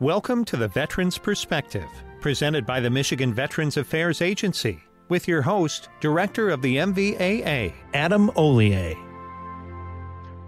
Welcome to the Veterans Perspective, presented by the Michigan Veterans Affairs Agency, with your host, Director of the MVAA, Adam Hollier.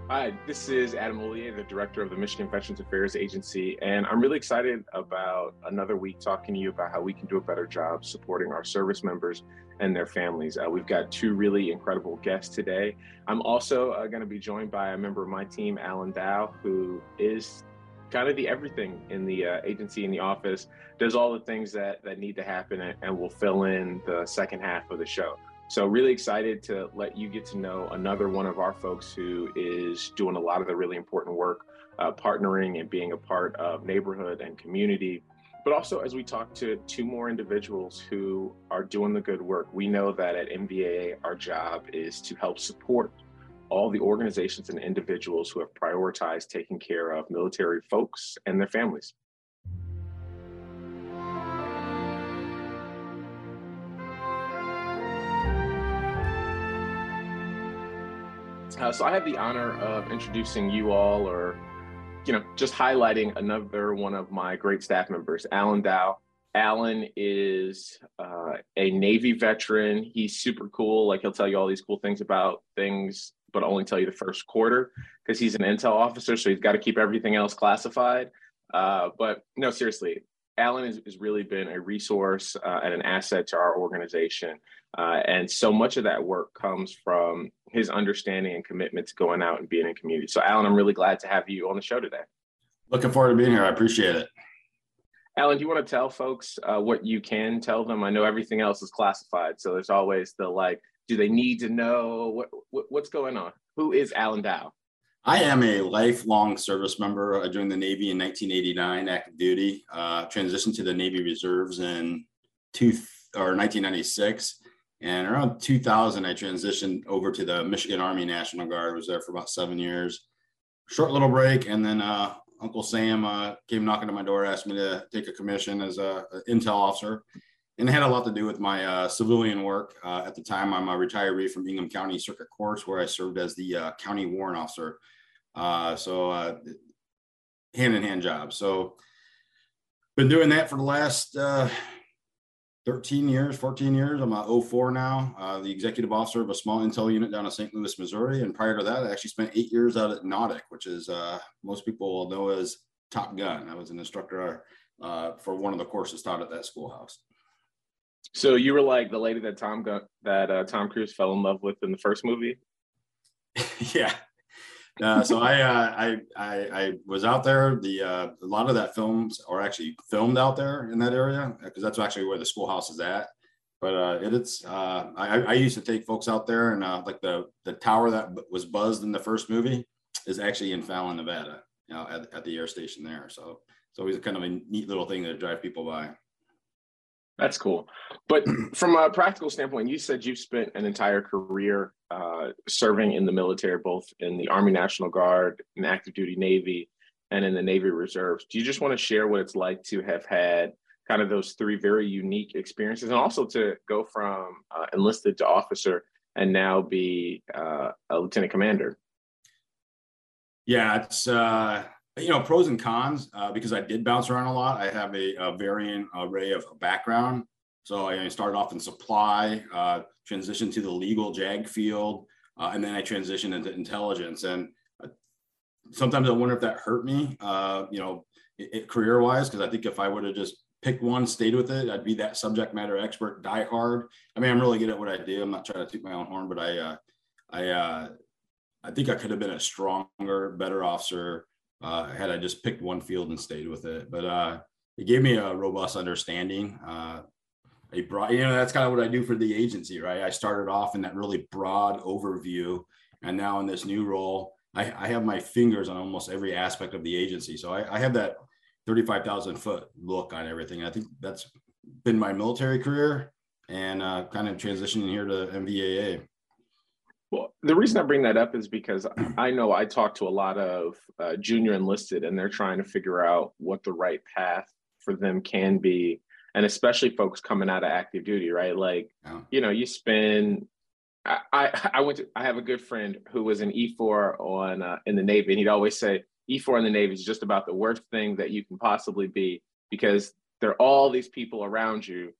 Hi, this is Adam Hollier, the Director of the Michigan Veterans Affairs Agency, and I'm really excited about another week talking to you about how we can do a better job supporting our service members and their families. Uh, we've got two really incredible guests today. I'm also uh, going to be joined by a member of my team, Alan Dow, who is kind of the everything in the uh, agency in the office. Does all the things that that need to happen and, and will fill in the second half of the show. So really excited to let you get to know another one of our folks who is doing a lot of the really important work uh, partnering and being a part of neighborhood and community. But also as we talk to two more individuals who are doing the good work we know that at mvaa our job is to help support all the organizations and individuals who have prioritized taking care of military folks and their families. Uh, so I have the honor of introducing you all, or you know, just highlighting another one of my great staff members, Alan Dow. Alan is uh, a Navy veteran. He's super cool. Like he'll tell you all these cool things about things but only tell you the first quarter because he's an intel officer, so he's got to keep everything else classified. Uh, but no, seriously, Alan has, has really been a resource uh, and an asset to our organization. Uh, and so much of that work comes from his understanding and commitment to going out and being in community. So, Alan, I'm really glad to have you on the show today. Looking forward to being here. I appreciate it. Alan, do you want to tell folks uh, what you can tell them? I know everything else is classified, so there's always the like do they need to know what, what what's going on? Who is Alan Dow? I am a lifelong service member. I joined the Navy in 1989, active duty. Uh, transitioned to the Navy Reserves in two or 1996, and around 2000, I transitioned over to the Michigan Army National Guard. I was there for about seven years. Short little break, and then uh, Uncle Sam uh, came knocking on my door, asked me to take a commission as a, a intel officer and it had a lot to do with my uh, civilian work. Uh, at the time, I'm a retiree from Ingham County Circuit Courts, where I served as the uh, county warrant officer. Uh, so, hand in hand job. So, been doing that for the last uh, 13 years, 14 years. I'm a 04 now, uh, the executive officer of a small intel unit down in St. Louis, Missouri. And prior to that, I actually spent eight years out at NAWDC, which is most people will know as Top Gun. I was an instructor for one of the courses taught at that schoolhouse. So you were like the lady that Tom got that uh, Tom Cruise fell in love with in the first movie. yeah. Uh, so I, uh, I, I I was out there. The uh, a lot of that films are actually filmed out there in that area because that's actually where the schoolhouse is at. But uh, it, it's uh, I, I used to take folks out there and like the the tower that was buzzed in the first movie is actually in Fallon, Nevada, you know, at, at the air station there. So it's always kind of a neat little thing to drive people by. That's cool. But from a practical standpoint, you said you've spent an entire career uh, serving in the military, both in the Army National Guard, in active duty Navy, and in the Navy Reserves. Do you just want to share what it's like to have had kind of those three very unique experiences and also to go from uh, enlisted to officer and now be uh, a lieutenant commander? Yeah, it's uh, you know pros and cons uh, because i did bounce around a lot. I have a, a varying array of background. So i started off in supply uh, transitioned to the legal jag field uh, and then i transitioned into intelligence. And uh, sometimes i wonder if that hurt me uh, you know it, it career wise because i think if i would have just picked one stayed with it i'd be that subject matter expert die hard i mean i'm really good at what i do. I'm not trying to toot my own horn but i uh, i I think I could have been a stronger, better officer uh, had I just picked one field and stayed with it. But uh, it gave me a robust understanding. Uh, a you know, that's kind of what I do for the agency, right? I started off in that really broad overview, and now in this new role, I, I have my fingers on almost every aspect of the agency. So I, I have that 35,000 foot look on everything. I think that's been my military career and uh, kind of transitioning here to MVAA. Well, the reason I bring that up is because I know I talk to a lot of uh, junior enlisted and they're trying to figure out what the right path for them can be. And especially folks coming out of active duty, right? Like, yeah. you know, you spend, I, I, I, went to, I have a good friend who was an E4 on, uh, in the Navy and he'd always say, E4 in the Navy is just about the worst thing that you can possibly be because there are all these people around you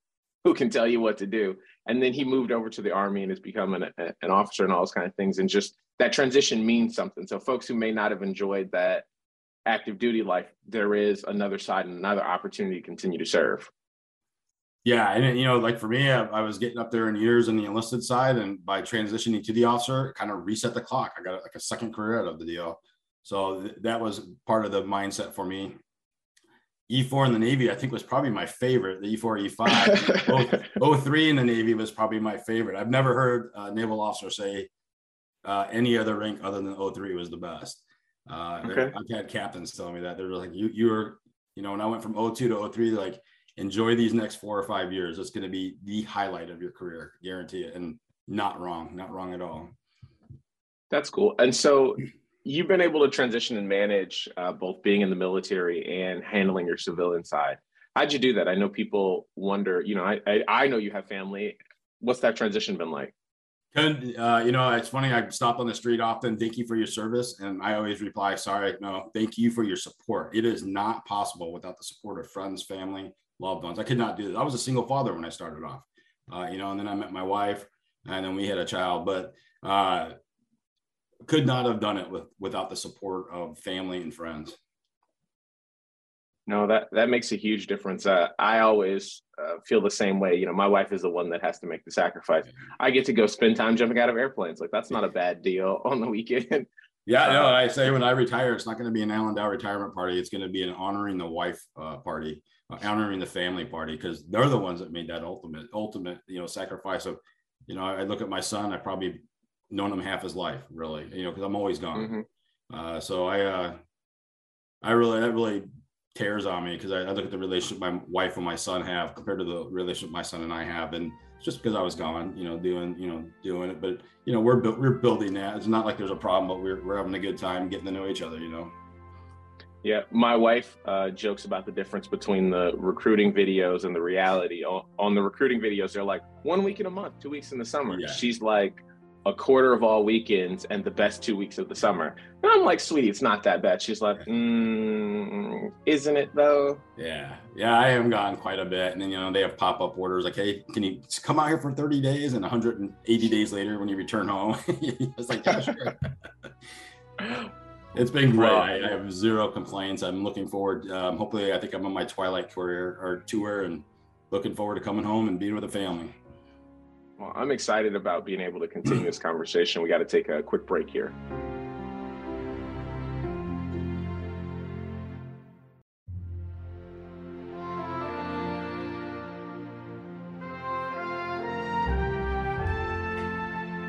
who can tell you what to do. And then he moved over to the Army and has become an, an officer and all those kind of things. And just that transition means something. So folks who may not have enjoyed that active duty life, there is another side and another opportunity to continue to serve. Yeah, and you know, like for me, I, I, was getting up there in years on the enlisted side, and by transitioning to the officer, kind of reset the clock. I got like a second career out of the deal, so th- that was part of the mindset for me. E4 in the Navy, I think was probably my favorite. The E4, E5, both 03 in the Navy was probably my favorite. I've never heard a naval officer say uh, any other rank other than 03 was the best. Uh, okay. I've had captains tell me that they're like, you, you were, you know, when I went from 02 to 03, like enjoy these next four or five years. It's going to be the highlight of your career, guarantee it. And not wrong, not wrong at all. That's cool. And so you've been able to transition and manage uh, both being in the military and handling your civilian side. How'd you do that? I know people wonder, you know, I, I, I know you have family. What's that transition been like? Uh, you know, it's funny. I stop on the street often. Thank you for your service, and I always reply, "Sorry, no. Thank you for your support. It is not possible without the support of friends, family, loved ones. I could not do this. I was a single father when I started off, uh, you know, and then I met my wife and then we had a child, but uh, could not have done it with, without the support of family and friends. No, that, that makes a huge difference. Uh, I always uh, feel the same way. You know, my wife is the one that has to make the sacrifice. I get to go spend time jumping out of airplanes. Like that's not a bad deal on the weekend. Yeah, no, uh, I say when I retire, it's not going to be an Alan Dow retirement party. It's going to be an honoring the wife uh, party honoring the family party because they're the ones that made that ultimate ultimate you know sacrifice of you know I, look at my son I probably known him half his life really you know because I'm always gone mm-hmm. uh, so I uh, I really that really tears on me because I, I, look at the relationship my wife and my son have compared to the relationship my son and I have and just because I was gone you know doing you know doing it but you know we're we're building that it's not like there's a problem but we're, we're having a good time getting to know each other you know yeah, my wife uh, jokes about the difference between the recruiting videos and the reality. On, on, the recruiting videos, they're like one week in a month, two weeks in the summer. Yeah. She's like a quarter of all weekends and the best two weeks of the summer. And I'm like, sweetie, it's not that bad. She's like, mm, isn't it though? Yeah, yeah, I am gone quite a bit. And then you know they have pop up orders like, hey, can you come out here for 30 days? And 180 days later, when you return home, it's like, yeah, sure. It's been great. I, I, have zero complaints. I'm looking forward. Um, hopefully, I think I'm on my twilight career or tour, and looking forward to coming home and being with the family. Well, I'm excited about being able to continue this conversation. We got to take a quick break here.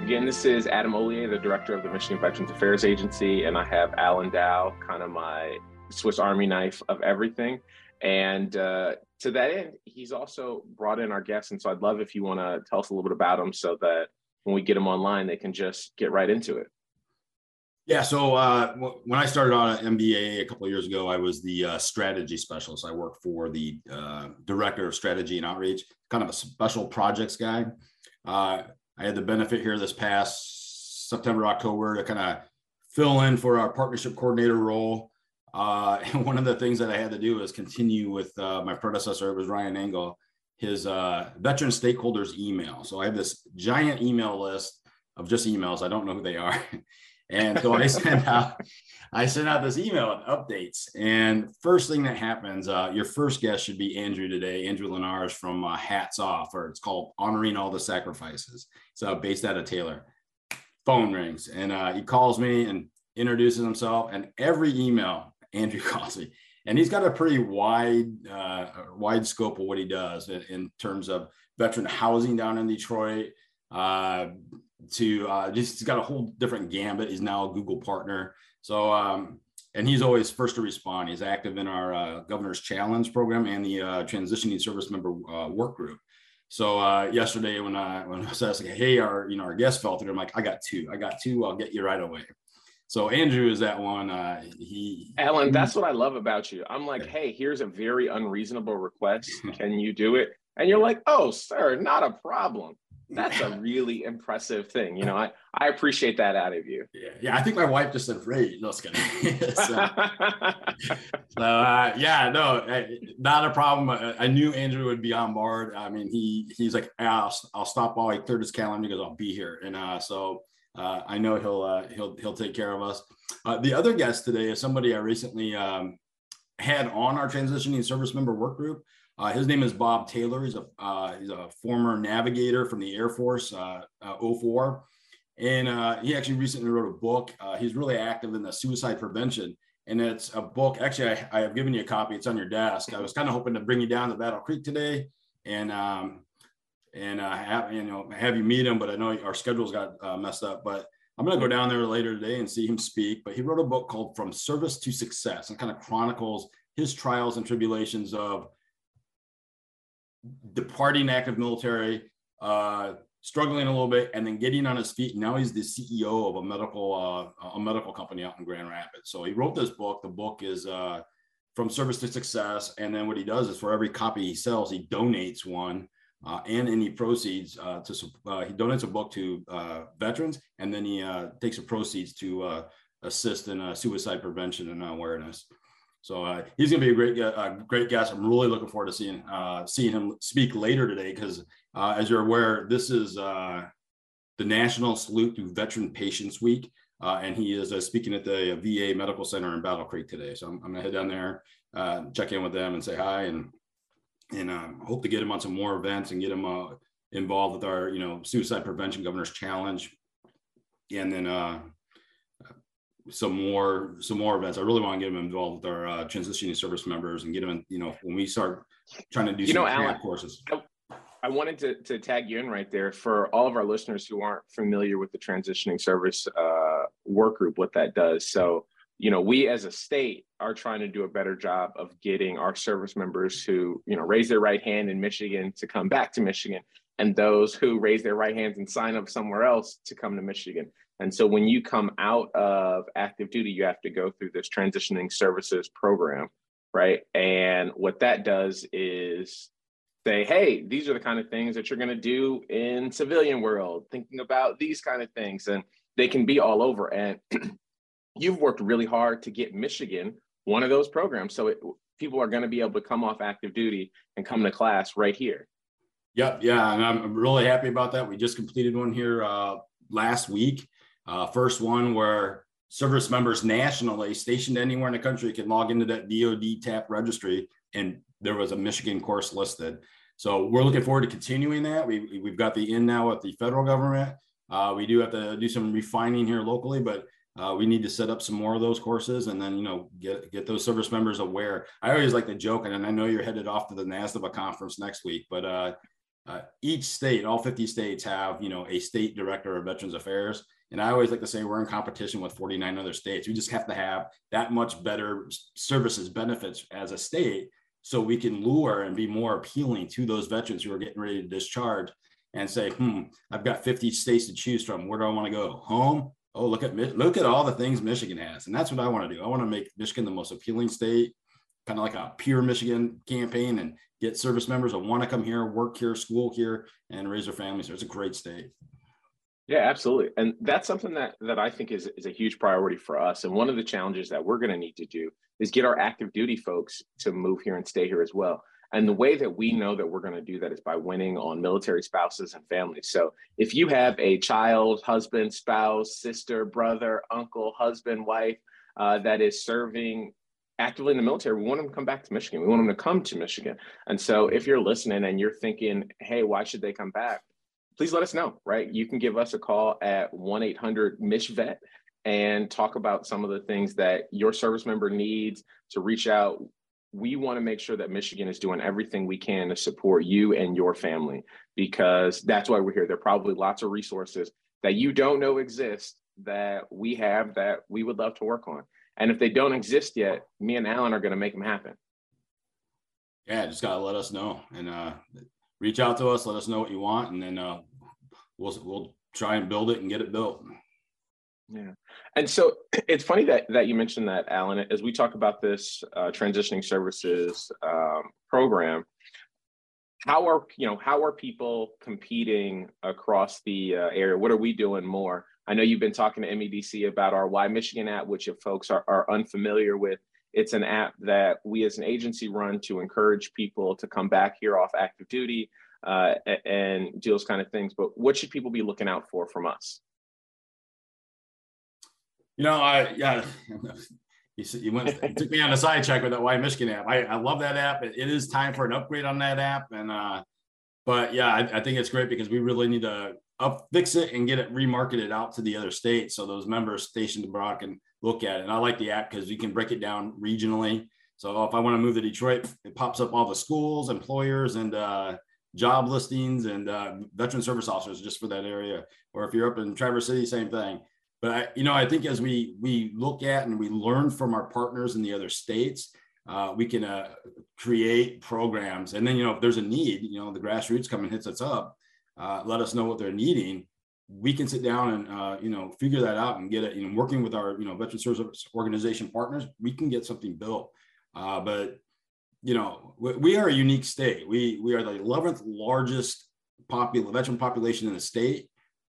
Again, this is Adam Hollier, the director of the Michigan Veterans Affairs Agency, and I have Alan Dow, kind of my Swiss Army knife of everything. And uh, to that end, he's also brought in our guests. And so I'd love if you want to tell us a little bit about him so that when we get them online, they can just get right into it. Yeah. So uh, when I started on an MVAA a couple of years ago, I was the uh, strategy specialist. I worked for the uh, director of strategy and outreach, kind of a special projects guy. Uh, I had the benefit here this past September, October to kind of fill in for our partnership coordinator role. Uh, and one of the things that I had to do is continue with uh, my predecessor, it was Ryan Engel, his uh, veteran stakeholders email. So I have this giant email list of just emails. I don't know who they are. and so I sent out I sent out this email with updates. And first thing that happens, uh, your first guest should be Andrew today, Andrew Linares from uh, Hats Off, or it's called Honoring All the Sacrifices. So based out of Taylor. Phone rings and uh, he calls me and introduces himself. And every email, Andrew me. And he's got a pretty wide, uh, wide scope of what he does in, in terms of veteran housing down in Detroit, uh, to uh, just he's got a whole different gambit. He's now a Google partner. So, um, and he's always first to respond. He's active in our uh, Governor's Challenge program and the uh, Transitioning Service Member uh, Work Group. So uh, yesterday, when I when I was like, "Hey, our you know our guest fell through," I'm like, "I got two. I got two. I'll get you right away." So Andrew is that one. Uh, he Alan, that's what I love about you. I'm like, "Hey, here's a very unreasonable request. Can you do it?" And you're like, "Oh, sir, not a problem." that's a really impressive thing. You know, I, I appreciate that out of you. Yeah, yeah. I think my wife just said "Great." No, kidding. so, so uh, yeah, no, not a problem. I, I, knew Andrew would be on board. I mean, he he's like, I'll, I'll stop by. He cleared his calendar because I'll be here, and uh, so uh, I know he'll uh, he'll he'll take care of us. Uh, the other guest today is somebody I recently um, had on our transitioning service member work group. Uh, his name is Bob Taylor. He's a uh, he's a former navigator from the Air Force, uh, uh 04. and he actually recently wrote a book. He's really active in the suicide prevention, and it's a book. Actually, I, I, have given you a copy. It's on your desk. I was kind of hoping to bring you down to Battle Creek today, and um, and have you know have you meet him, but I know our schedules got messed up. But I'm going to go down there later today and see him speak. But he wrote a book called From Service to Success, and kind of chronicles his trials and tribulations of departing active military, uh, struggling a little bit, and then getting on his feet. Now he's the CEO of a medical uh, a medical company out in Grand Rapids. So he wrote this book. The book is uh, from service to success. And then what he does is for every copy he sells, he donates one. Uh, and any proceeds uh, to uh, he donates a book to uh, veterans, and then he uh, takes the proceeds to uh, assist in suicide prevention and awareness. So uh, he's going to be a great, uh, great guest. I'm really looking forward to seeing uh, seeing him speak later today because, uh, as you're aware, this is uh, the National Salute to Veteran Patients Week, uh, and he is speaking at the VA Medical Center in Battle Creek today. So I'm, I'm going to head down there, check in with them, and say hi, and and um, hope to get him on some more events and get him involved with our, you know, suicide prevention governor's challenge, and then some more some more events. I really want to get him involved with our uh, transitioning service members and get him, in, you know, when we start trying to do you some know, Alan, courses. I, I wanted to, to tag you in right there for all of our listeners who aren't familiar with the transitioning service uh, work group, what that does. So, you know, we as a state are trying to do a better job of getting our service members who, you know, raise their right hand in Michigan to come back to Michigan and those who raise their right hands and sign up somewhere else to come to Michigan. And so when you come out of active duty, you have to go through this transitioning services program, right? And what that does is say, hey, these are the kind of things that you're going to do in civilian world, thinking about these kind of things. And they can be all over. And you've worked really hard to get Michigan one of those programs. So it, people are going to be able to come off active duty and come to class right here. Yep. Yeah. And I'm really happy about that. We just completed one here uh, last week. Uh, first one where service members nationally stationed anywhere in the country can log into that DoD TAP registry, and there was a Michigan course listed. So we're looking forward to continuing that. We, we've got the in now with the federal government. Uh, we do have to do some refining here locally, but uh, we need to set up some more of those courses and then you know get get those service members aware. I always like to joke, and I know you're headed off to the NASDA conference next week, but uh, uh, each state, all 50 states, have you know a state director of Veterans Affairs and I always like to say we're in competition with 49 other states. We just have to have that much better services benefits as a state so we can lure and be more appealing to those veterans who are getting ready to discharge and say, hmm, I've got 50 states to choose from. Where do I want to go? Home? Oh, look at look at all the things Michigan has. And that's what I want to do. I want to make Michigan the most appealing state, kind of like a pure Michigan campaign and get service members that want to come here, work here, school here, and raise their families. It's a great state. Yeah, absolutely. And that's something that that I think is is a huge priority for us. And one of the challenges that we're going to need to do is get our active duty folks to move here and stay here as well. And the way that we know that we're going to do that is by winning on military spouses and families. So if you have a child, husband, spouse, sister, brother, uncle, husband, wife uh, that is serving actively in the military, we want them to come back to Michigan. We want them to come to Michigan. And so if you're listening and you're thinking, hey, why should they come back? please let us know, right? You can give us a call at 1 800 MICHVET and talk about some of the things that your service member needs to reach out. We want to make sure that Michigan is doing everything we can to support you and your family because that's why we're here. There are probably lots of resources that you don't know exist that we have that we would love to work on. And if they don't exist yet, me and Alan are going to make them happen. Yeah, just got to let us know. And uh, reach out to us, let us know what you want, and then uh, we'll we'll try and build it and get it built. Yeah, and so it's funny that that you mentioned that, Alan. As we talk about this uh, transitioning services um, program, how are you know how are people competing across the uh, area? What are we doing more? I know you've been talking to MEDC about our Why Michigan app, which if folks are, are unfamiliar with, it's an app that we as an agency run to encourage people to come back here off active duty uh, and do those kind of things. But what should people be looking out for from us? You know, I yeah, you, you went you took me on a side check with that Why Michigan app. I, I love that app. It, it is time for an upgrade on that app, and uh, but yeah, I, I think it's great because we really need to up fix it and get it remarketed out to the other states so those members stationed abroad can look at it. And I like the app because you can break it down regionally. So if I want to move to Detroit, it pops up all the schools, employers, and uh, job listings and uh, veteran service officers just for that area. Or if you're up in Traverse City, same thing. But I, you know, I think as we we look at and we learn from our partners in the other states, uh, we can uh, create programs. And then you know, if there's a need, you know, the grassroots come and hits us up, uh, let us know what they're needing. We can sit down and uh, you know figure that out and get it. You know, working with our you know veteran service organization partners, we can get something built. Uh, but you know, we, we, are a unique state. We we are the 11th largest popul- veteran population in the state,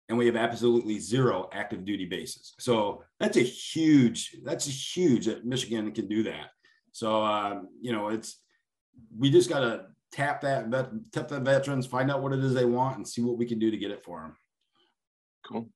and we have absolutely zero active duty bases. So that's a huge. That's a huge that Michigan can do that. So um, you know, it's we just got to tap that tap the veterans, find out what it is they want, and see what we can do to get it for them. Cool.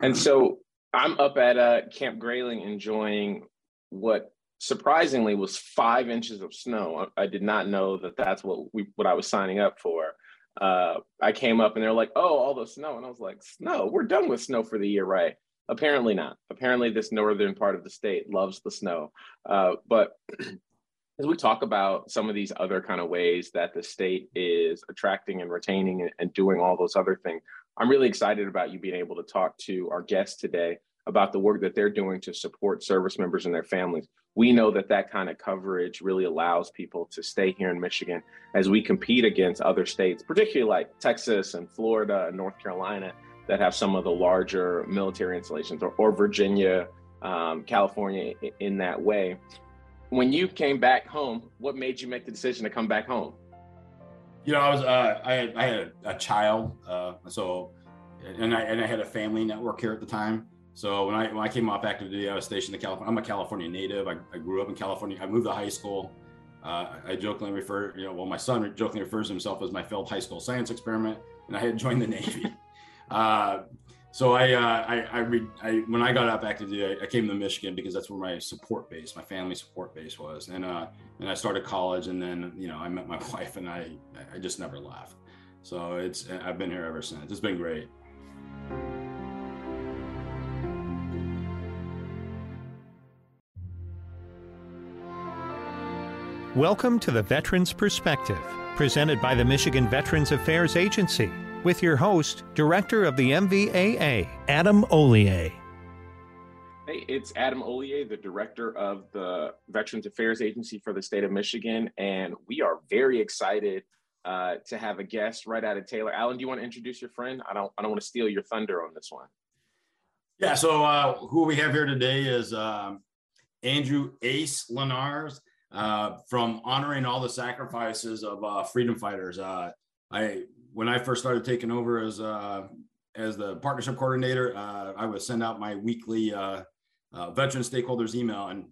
And so I'm up at uh, Camp Grayling enjoying what surprisingly was five inches of snow. I, I, did not know that that's what we what I was signing up for. Uh, I came up and they're like, "Oh, all the snow," and I was like, "Snow? We're done with snow for the year, right?" Apparently not. Apparently, this northern part of the state loves the snow. Uh, but as we talk about some of these other kind of ways that the state is attracting and retaining and, and doing all those other things, I'm really excited about you being able to talk to our guests today about the work that they're doing to support service members and their families. We know that that kind of coverage really allows people to stay here in Michigan as we compete against other states, particularly like Texas and Florida and North Carolina, that have some of the larger military installations, or, or Virginia, um, California in that way. When you came back home, what made you make the decision to come back home? You know, I was uh, I had I had a, child, uh, so and I and I had a family network here at the time. So when I when I came off active duty, I was stationed in California. I'm a California native. I, I grew up in California. I moved to high school. Uh, I jokingly refer, you know, well, my son jokingly refers to himself as my failed high school science experiment, and I had joined the Navy. uh, so I, uh, I, I, re- I, when I got out active duty, I, I, came to Michigan because that's where my support base, my family support base was, and uh, and I started college, and then you know I met my wife, and I, I just never left. So it's I've been here ever since. It's been great. Welcome to the Veterans Perspective, presented by the Michigan Veterans Affairs Agency, with your host, Director of the MVAA, Adam Hollier. Hey, it's Adam Hollier, the Director of the Veterans Affairs Agency for the state of Michigan, and we are very excited uh, to have a guest right out of Taylor. Alan, do you want to introduce your friend? I don't. I don't want to steal your thunder on this one. Yeah. So uh, who we have here today is um, Andrew Ace Lenars uh, from honoring all the sacrifices of uh, freedom fighters. Uh, I when I first started taking over as uh, as the partnership coordinator, uh, I would send out my weekly veteran stakeholders email, and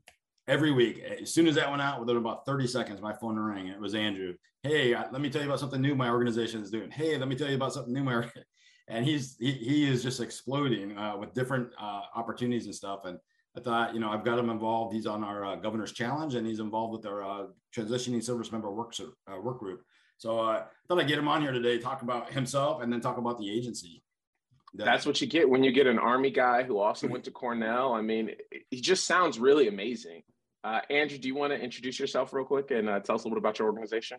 every week, as soon as that went out, within about 30 seconds, my phone rang. It was Andrew. Hey, let me tell you about something new my organization is doing. Hey, let me tell you about something new my and he's he, he is just exploding with different opportunities and stuff and I thought, you know, I've got him involved. He's on our uh, governor's challenge and he's involved with our uh, transitioning service member work, uh, work group. So uh, I thought I'd get him on here today, talk about himself and then talk about the agency. That's what you get when you get an Army guy who also went to Cornell. I mean, he just sounds really amazing. Uh, Andrew, do you want to introduce yourself real quick and uh, tell us a little bit about your organization?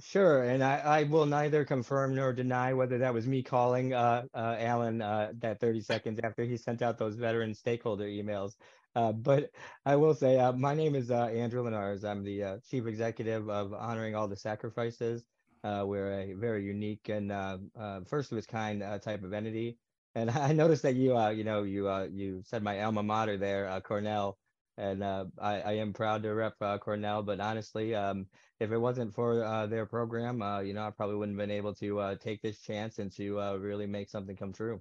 Sure, and I, I, will neither confirm nor deny whether that was me calling uh, uh, Alan uh, that 30 seconds after he sent out those veteran stakeholder emails. Uh, but I will say, uh, my name is uh, Andrew Lenars. I'm the chief executive of Honoring All the Sacrifices. we're a very unique and first of its kind type of entity. And I noticed that you, you know, you you said my alma mater there, Cornell and uh, I, I am proud to rep uh, Cornell. But honestly, um, if it wasn't for uh, their program, uh, you know, I probably wouldn't have been able to uh, take this chance and to uh, really make something come true.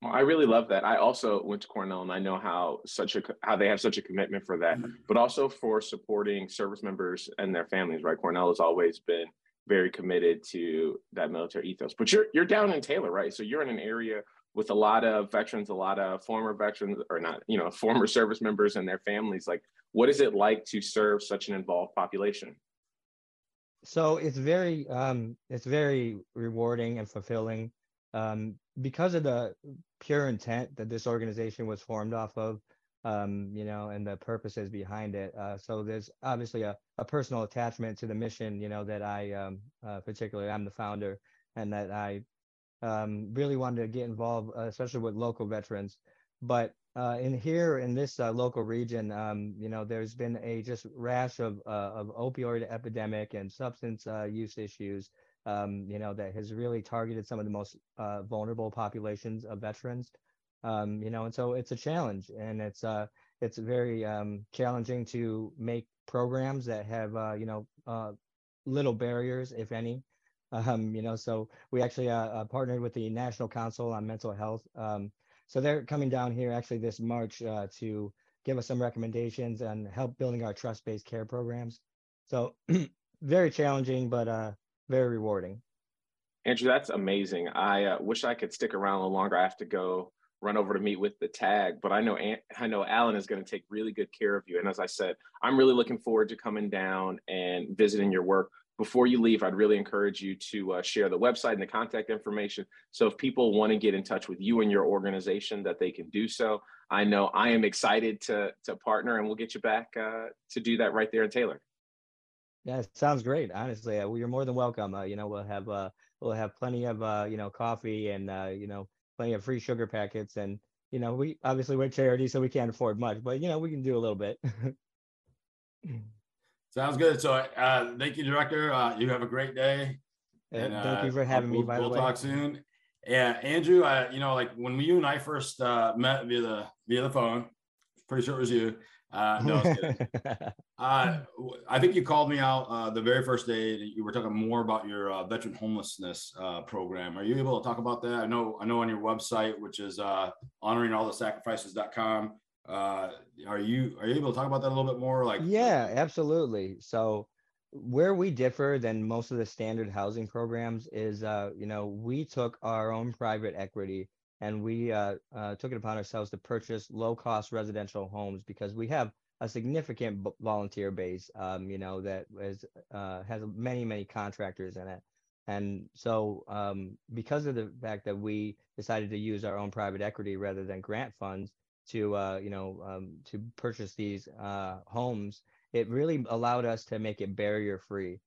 Well, I really love that. I also went to Cornell, and I know how such a how they have such a commitment for that, but also for supporting service members and their families. Right, Cornell has always been very committed to that military ethos. But you're you're down in Taylor, right? So you're in an area with a lot of veterans, a lot of former veterans, or not, you know, former service members and their families. Like, what is it like to serve such an involved population? So it's very um, it's very rewarding and fulfilling um, because of the pure intent that this organization was formed off of, um, you know, and the purposes behind it. Uh, so there's obviously a, a personal attachment to the mission, you know, that I um, uh, particularly I'm the founder and that I um, really wanted to get involved, uh, especially with local veterans. But uh, in here in this uh, local region, um, you know, there's been a just rash of uh, of opioid epidemic and substance use issues um, you know, that has really targeted some of the most uh, vulnerable populations of veterans. Um, you know, and so it's a challenge, and it's uh, it's very um, challenging to make programs that have uh, you know uh, little barriers, if any. Um, you know, so we actually uh, uh, partnered with the National Council on Mental Health. Um, so they're coming down here actually this March uh, to give us some recommendations and help building our trust-based care programs. So very challenging, but uh, very rewarding. Andrew, that's amazing. I uh, wish I could stick around a little longer. I have to go run over to meet with the tag, but I know I know Alan is going to take really good care of you. And as I said, I'm really looking forward to coming down and visiting your work. Before you leave, I'd really encourage you to uh, share the website and the contact information. So if people want to get in touch with you and your organization, that they can do so. I know I am excited to to partner, and we'll get you back uh, to do that right there in Taylor. Yeah, sounds great. Honestly, uh, well, you're more than welcome. Uh, you know, we'll have uh, we'll have plenty of uh, you know coffee and you know plenty of free sugar packets, and you know we obviously we're charity, so we can't afford much, but you know we can do a little bit. Sounds good. So, uh, thank you, director. Uh, you have a great day. And, thank you for having we'll, me. By we'll the way, talk soon. Yeah, Andrew. I, you know, like when you and I first uh, met via the via the phone, pretty sure it was you. Uh, no, uh, I think you called me out uh, the very first day. You were talking more about your uh, veteran homelessness uh, program. Are you able to talk about that? I know, I know on your website, which is uh, honoringallthesacrifices.com. Uh, are you are you able to talk about that a little bit more? Like, yeah, absolutely. So, where we differ than most of the standard housing programs is, uh, you know, we took our own private equity and we uh, uh, took it upon ourselves to purchase low cost residential homes because we have a significant volunteer base, um, you know, that is, uh, has many, many contractors in it. And so, um, because of the fact that we decided to use our own private equity rather than grant funds to, uh, you know, um, to purchase these uh, homes, it really allowed us to make it barrier free.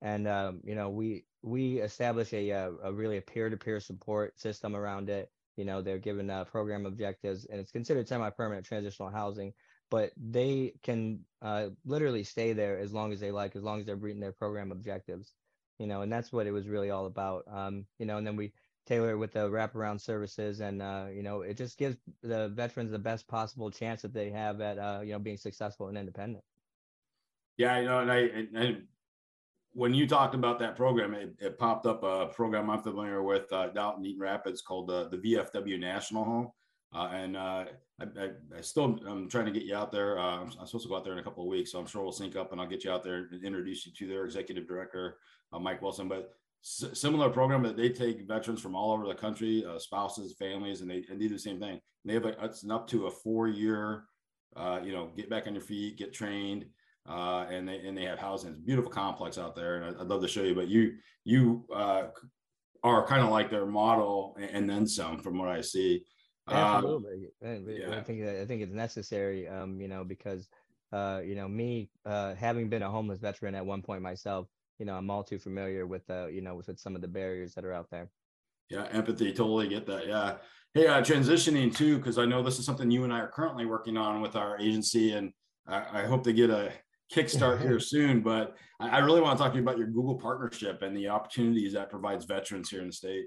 And um, you know, we we established a, a, a really a peer to peer support system around it you know, they're given uh, program objectives, and it's considered semi-permanent transitional housing. But they can uh, literally stay there as long as they like, as long as they're meeting their program objectives. You know, and that's what it was really all about. Um, you know, and then we tailor it with the wraparound services, and uh, you know, it just gives the veterans the best possible chance that they have at uh, you know being successful and independent. Yeah, you know, and I and when you talked about that program, it, it, popped up a program I'm familiar with uh, out in Eaton Rapids called uh, the VFW National Home. Uh, and uh, I, I, I, still I'm trying to get you out there. Uh, I'm, I'm, supposed to go out there in a couple of weeks, so I'm sure we'll sync up and I'll get you out there and introduce you to their executive director, uh, Mike Wilson. But s- similar program that they take veterans from all over the country, spouses, families, and they and do the same thing. And they have a, it's up to a four year, you know, get back on your feet, get trained uh, and they and they have housing. It's a beautiful complex out there, and I'd, love to show you. But you you uh, are kind of like their model, and then some, from what I see. Um, Absolutely, yeah. I think I think it's necessary, um, you know, because uh, you know me uh, having been a homeless veteran at one point myself, you know, I'm all too familiar with uh, you know with, with some of the barriers that are out there. Yeah, empathy, totally get that. Yeah. Hey, uh, transitioning too, because I know this is something you and I are currently working on with our agency, and I, I hope to get a kickstart here soon. But I really want to talk to you about your Google partnership and the opportunities that provides veterans here in the state.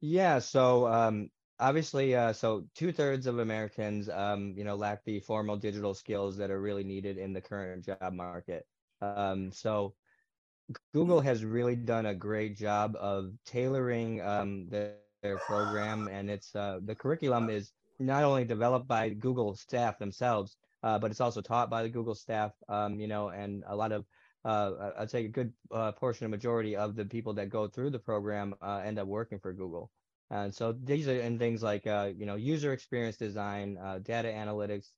Yeah. So, um, obviously, uh, so two thirds of Americans, um, you know, lack the formal digital skills that are really needed in the current job market. Um, so Google has really done a great job of tailoring um, the, their program, and it's uh, the curriculum is not only developed by Google staff themselves, uh, but it's also taught by the Google staff. Um, you know, and a lot of uh, I'd say a good uh, portion, a majority of the people that go through the program uh, end up working for Google. And so these are in things like uh, you know user experience design, data analytics,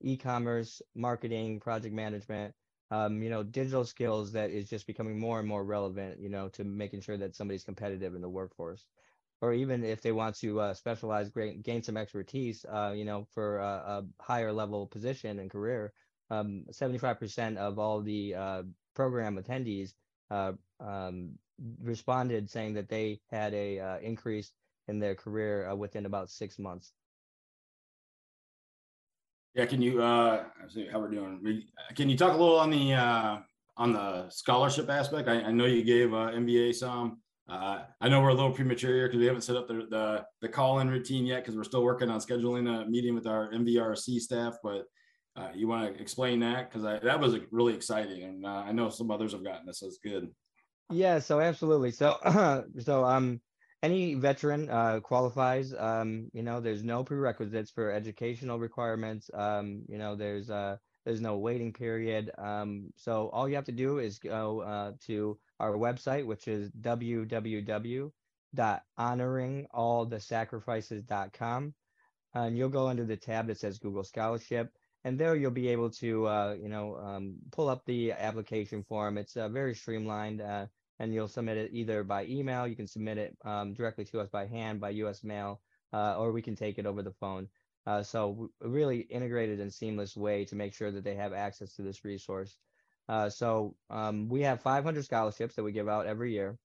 e-commerce, marketing, project management, um, you know, digital skills that is just becoming more and more relevant, you know, to making sure that somebody's competitive in the workforce. Or even if they want to uh, specialize, gain some expertise, uh, you know, for a, a, higher level position and career, um, 75% of all the uh, program attendees uh, um, responded saying that they had a uh, increase in their career uh, within about six months. Yeah, can you uh see how we're doing? Can you talk a little on the uh on the scholarship aspect? I, I know you gave uh, MVA some. Uh, I know we're a little premature here because we haven't set up the the, the call-in routine yet because we're still working on scheduling a meeting with our MVRC staff. But uh, you want to explain that because that was really exciting, and uh, I know some others have gotten this. It's good. Yeah, so absolutely. So so um any veteran uh, qualifies. Um, you know, there's no prerequisites for educational requirements. Um, you know, there's uh, there's no waiting period. Um, so all you have to do is go uh, to our website, which is www.honoringallthesacrifices.com, and you'll go under the tab that says Google Scholarship. And there you'll be able to, uh, you know, um, pull up the application form. It's uh, very streamlined. Uh, and you'll submit it either by email. You can submit it um, directly to us by hand, by U.S. mail, uh, or we can take it over the phone. Uh, so really integrated and seamless way to make sure that they have access to this resource. Uh, so um, we have 500 scholarships that we give out every year.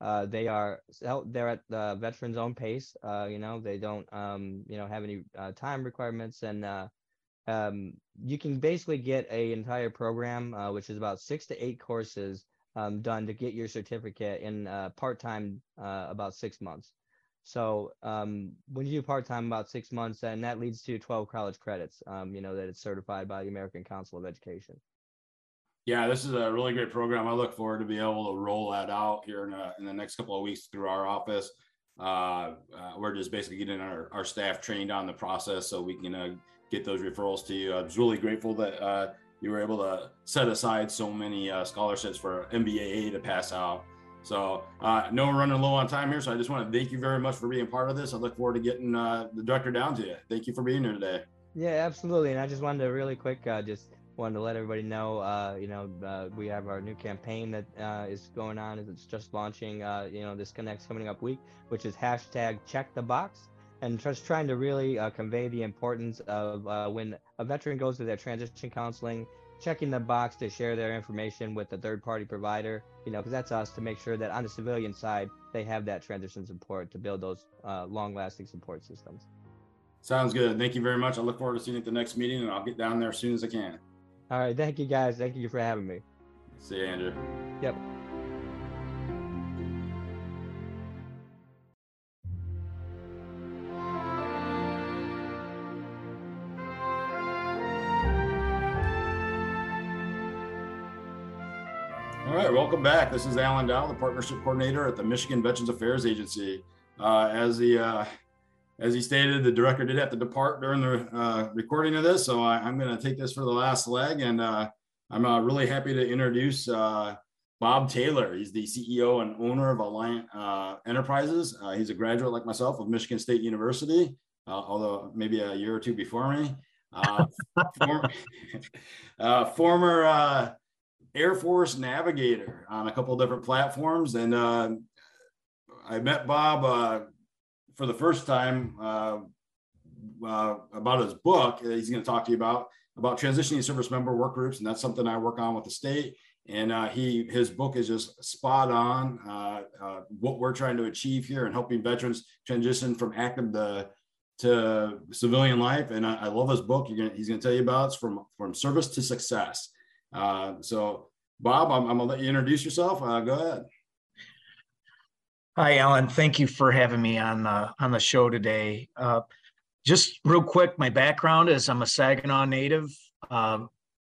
Uh, they are they're at the veterans' own pace. Uh, you know they don't um, you know have any uh, time requirements, and um, you can basically get a entire program, which is about six to eight courses um, done to get your certificate in uh, part-time uh, about six months. So um, when you do part-time about six months, then that leads to 12 college credits, um, you know, that it's certified by the American Council of Education. Yeah, this is a really great program. I look forward to be able to roll that out here in, a, in the next couple of weeks through our office. Uh, uh, we're just basically getting our, our staff trained on the process so we can uh, get those referrals to you. I was really grateful that uh, you were able to set aside so many uh, scholarships for MVAA to pass out. So uh, we're running low on time here, so I just want to thank you very much for being part of this. I look forward to getting uh, the director down to you. Thank you for being here today. Yeah, absolutely. And I just wanted to really quick, uh, just wanted to let everybody know, uh, you know, uh, we have our new campaign that uh, is going on. It's just launching, uh, you know, this connects coming up week, which is hashtag check the box and just trying to really uh, convey the importance of uh, when a veteran goes to their transition counseling, checking the box to share their information with the third party provider, you know, because that's us to make sure that on the civilian side, they have that transition support to build those uh, long lasting support systems. Sounds good. Thank you very much. I look forward to seeing you at the next meeting and I'll get down there as soon as I can. All right. Thank you guys. Thank you for having me. See you, Andrew. Yep. Welcome back. This is Alan Dow, the partnership coordinator at the Michigan Veterans Affairs Agency. Uh, as the uh, as he stated, the director did have to depart during the uh, recording of this, so I, am going to take this for the last leg, and uh, I'm uh, really happy to introduce uh, Bob Taylor. He's the CEO and owner of Alliant Enterprises. he's a graduate like myself of Michigan State University, although maybe a year or two before me. former, former Air Force Navigator on a couple different platforms. And uh, I met Bob uh, for the first time uh, uh about his book. He's going to talk to you about about transitioning service member work groups, and that's something I work on with the state. And uh, he his book is just spot on uh, what we're trying to achieve here and helping veterans transition from active to to civilian life. And I, I love his book. Gonna, he's going to tell you about it's from from service to success. Uh, so, Bob, I'm, I'm, gonna let you introduce yourself. Uh, go ahead. Hi, Alan. Thank you for having me on uh, on the show today. Uh, just real quick, my background is I'm a Saginaw native. Uh,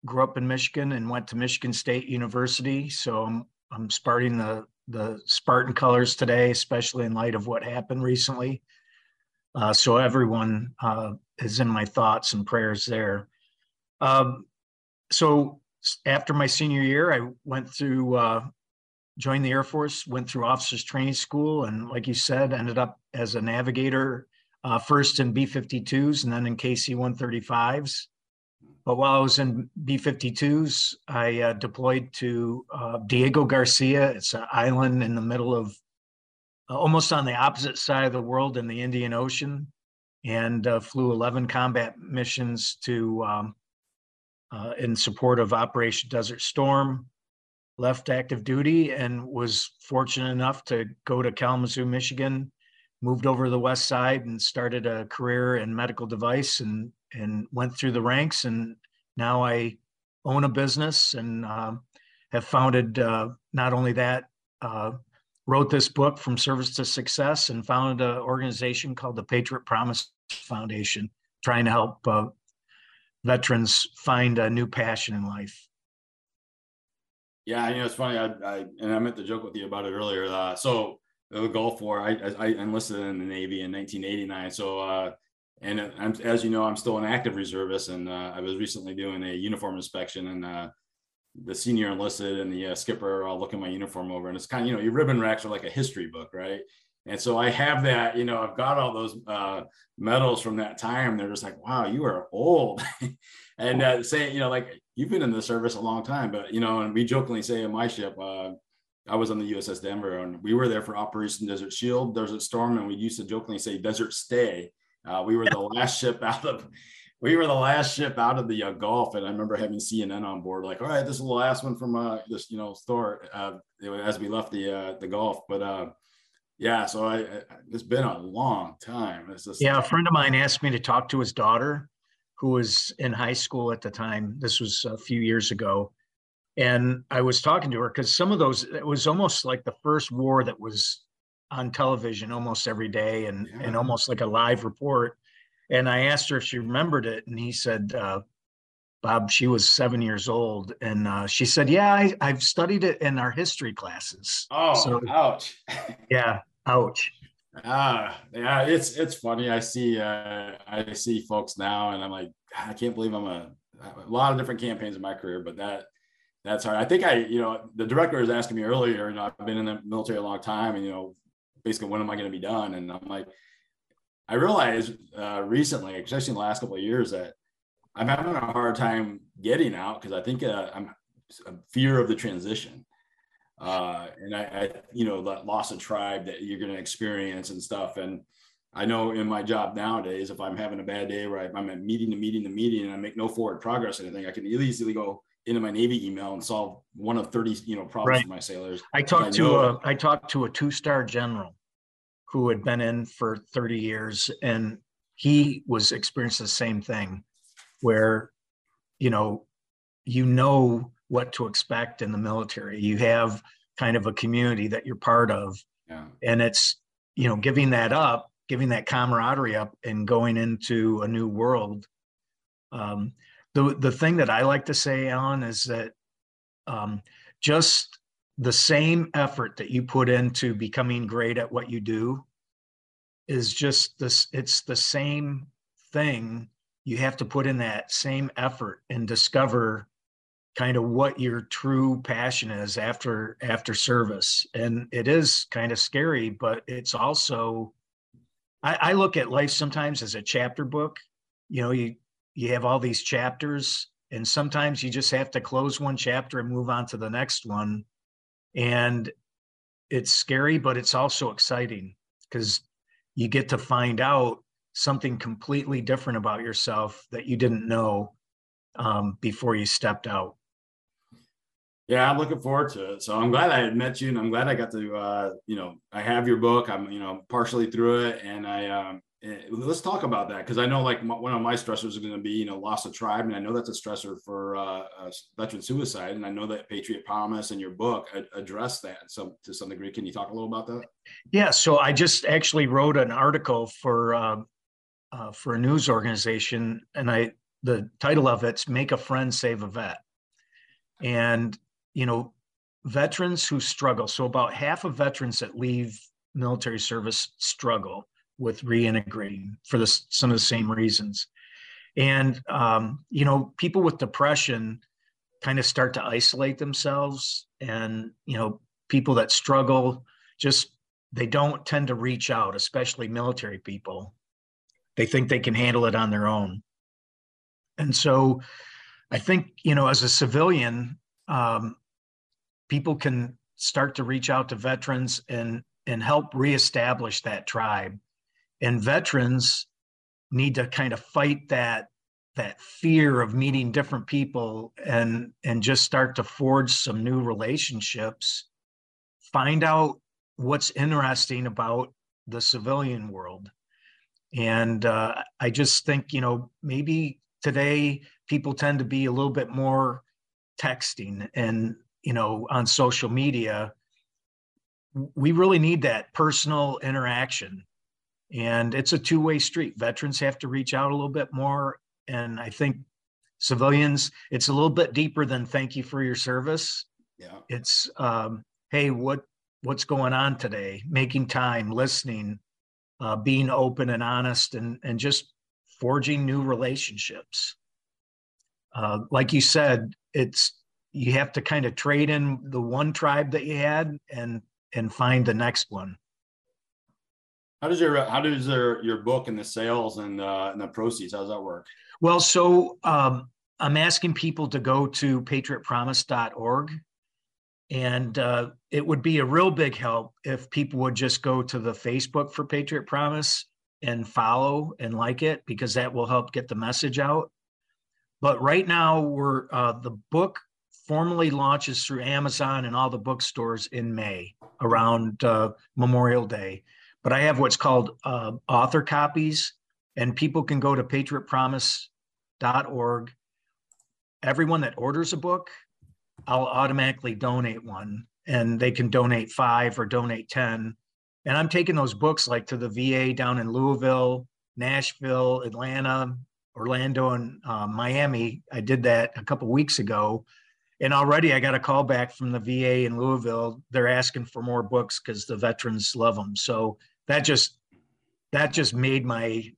grew up in Michigan and went to Michigan State University. So I'm I'm starting the the Spartan colors today, especially in light of what happened recently. Uh, so everyone uh, is in my thoughts and prayers there. Um, so after my senior year, I went through, uh, joined the Air Force, went through officers training school, and like you said, ended up as a navigator, uh, first in B-52s and then in KC-135s. But while I was in B-52s, I uh, deployed to uh, Diego Garcia. It's an island in the middle of, uh, almost on the opposite side of the world in the Indian Ocean, and uh, flew 11 combat missions to um, uh, in support of Operation Desert Storm. Left active duty and was fortunate enough to go to Kalamazoo, Michigan. Moved over to the west side and started a career in medical device and and went through the ranks and now I own a business and uh, have founded uh, not only that uh, wrote this book from service to success and founded an organization called the Patriot Promise Foundation trying to help uh, veterans find a new passion in life. Yeah, you know, it's funny. I, I and I meant to joke with you about it earlier. Uh, so the Gulf War, I, I enlisted in the Navy in 1989. So uh, and I'm, as you know, I'm still an active reservist, and uh, I was recently doing a uniform inspection, and uh, the senior enlisted and the uh, skipper all looking my uniform over, and it's kind of you know your ribbon racks are like a history book, right? And so I have that, you know, I've got all those uh, medals from that time. They're just like, wow, you are old, and uh, saying, you know, like you've been in the service a long time, but you know, and we jokingly say in my ship. Uh, I was on the USS Denver and we were there for Operation Desert Shield, Desert Storm, and we used to jokingly say Desert Stay uh, we were the last ship out of we were the last ship out of the uh, Gulf, and I remember having CNN on board, like, all right, this is the last one from uh, this, you know, store uh, as we left the uh, the Gulf. But uh, yeah, so I, I, it's been a long time. It's just yeah. A friend of mine asked me to talk to his daughter, who was in high school at the time. This was a few years ago, and I was talking to her because some of those it was almost like the first war that was on television almost every day and, yeah. and almost like a live report. And I asked her if she remembered it, and he said, uh, Bob, she was seven years old. And uh, she said, Yeah, I, have studied it in our history classes. Oh, so, ouch. yeah, ouch. Ah, yeah, it's it's funny. I see uh, I see folks now, and I'm like, I can't believe I'm a a lot of different campaigns in my career, but that that's hard. I think I, you know, the director was asking me earlier, you know, I've been in the military a long time, and you know, basically when am I going to be done? And I'm like, I realized uh, recently, especially in the last couple of years, that I'm having a hard time getting out because I think uh, I'm a fear of the transition. Uh, and I, I, you know, that loss of tribe that you're going to experience and stuff. And I know in my job nowadays, if I'm having a bad day where I'm at meeting to meeting to meeting and I make no forward progress or anything, I can easily go into my Navy email and solve one of 30, you know, problems right. for my sailors. I talked I to a, I talked to a two-star general who had been in for 30 years and he was experiencing the same thing where, you know, you know what to expect in the military. You have kind of a community that you're part of. Yeah. And it's, you know, giving that up, giving that camaraderie up and going into a new world. Um, the the thing that I like to say, Alan, is that um, just the same effort that you put into becoming great at what you do is just this. It's the same thing you have to put in that same effort and discover kind of what your true passion is after after service. And it is kind of scary but it's also I, I look at life sometimes as a chapter book. You know you you have all these chapters and sometimes you just have to close one chapter and move on to the next one. And it's scary but it's also exciting because you get to find out something completely different about yourself that you didn't know um, before you stepped out yeah i'm looking forward to it so i'm glad i had met you and i'm glad i got to uh, you know i have your book i'm you know partially through it and i um, eh, let's talk about that because I know like my, one of my stressors is going to be you know loss of tribe, and I know that's a stressor for uh, uh, veteran suicide, and I know that Patriot Promise and your book address that so to some degree. Can you talk a little about that? Yeah, so I just actually wrote an article for uh, uh, for a news organization, and I the title of it's "Make a Friend, Save a Vet," and you know veterans who struggle. So about half of veterans that leave military service struggle with reintegrating for the, some of the same reasons. And, um, you know, people with depression kind of start to isolate themselves. And, you know, people that struggle just, they don't tend to reach out, especially military people. They think they can handle it on their own. And so I think, you know, as a civilian, um, people can start to reach out to veterans and and help reestablish that tribe and veterans need to kind of fight that that fear of meeting different people and and just start to forge some new relationships find out what's interesting about the civilian world and uh, i just think you know maybe today people tend to be a little bit more texting and you know on social media. We really need that personal interaction. And it's a two-way street. Veterans have to reach out a little bit more. And i think civilians it's a little bit deeper than thank you for your service. Yeah. It's um, hey what what's going on today? Making time listening uh, being open and honest and and just forging new relationships uh, like you said it's you have to kind of trade in the one tribe that you had and and find the next one. How does your how does your your book and the sales and uh, and the proceeds how does that work? Well, so um, I'm asking people to go to patriotpromise.org, and uh, it would be a real big help if people would just go to the Facebook for Patriot Promise and follow and like it because that will help get the message out. But right now, we're uh, the book formally launches through Amazon and all the bookstores in May around uh, Memorial Day. But I have what's called uh, author copies, and people can go to patriotpromise.org. Everyone that orders a book, I'll automatically donate one, and they can donate five or donate 10. And I'm taking those books like to the VA down in Louisville, Nashville, Atlanta, Orlando, and uh, Miami. I did that a couple weeks ago and already I got a call back from the VA in Louisville. They're asking for more books because the veterans love them. So that just that just made my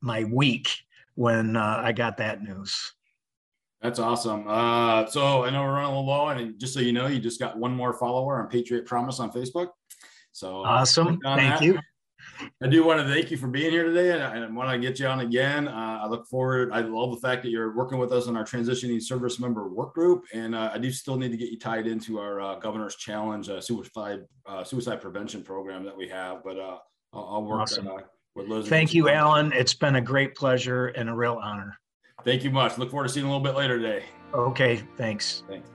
my week when uh, I got that news. That's awesome. Uh, so I know we're running a little low, and just so you know, you just got one more follower on Patriot Promise on Facebook. So awesome! Thank that. you. I do want to thank you for being here today, and I, I want to get you on again. Uh, I look forward. I love the fact that you're working with us on our transitioning service member work group, and uh, I do still need to get you tied into our uh, governor's challenge uh, suicide uh, suicide prevention program that we have. But uh, I'll, I'll, work awesome. with Liz. Thank you, Alan. It's been a great pleasure and a real honor. Thank you much. Look forward to seeing you a little bit later today. Okay. Thanks. Thanks.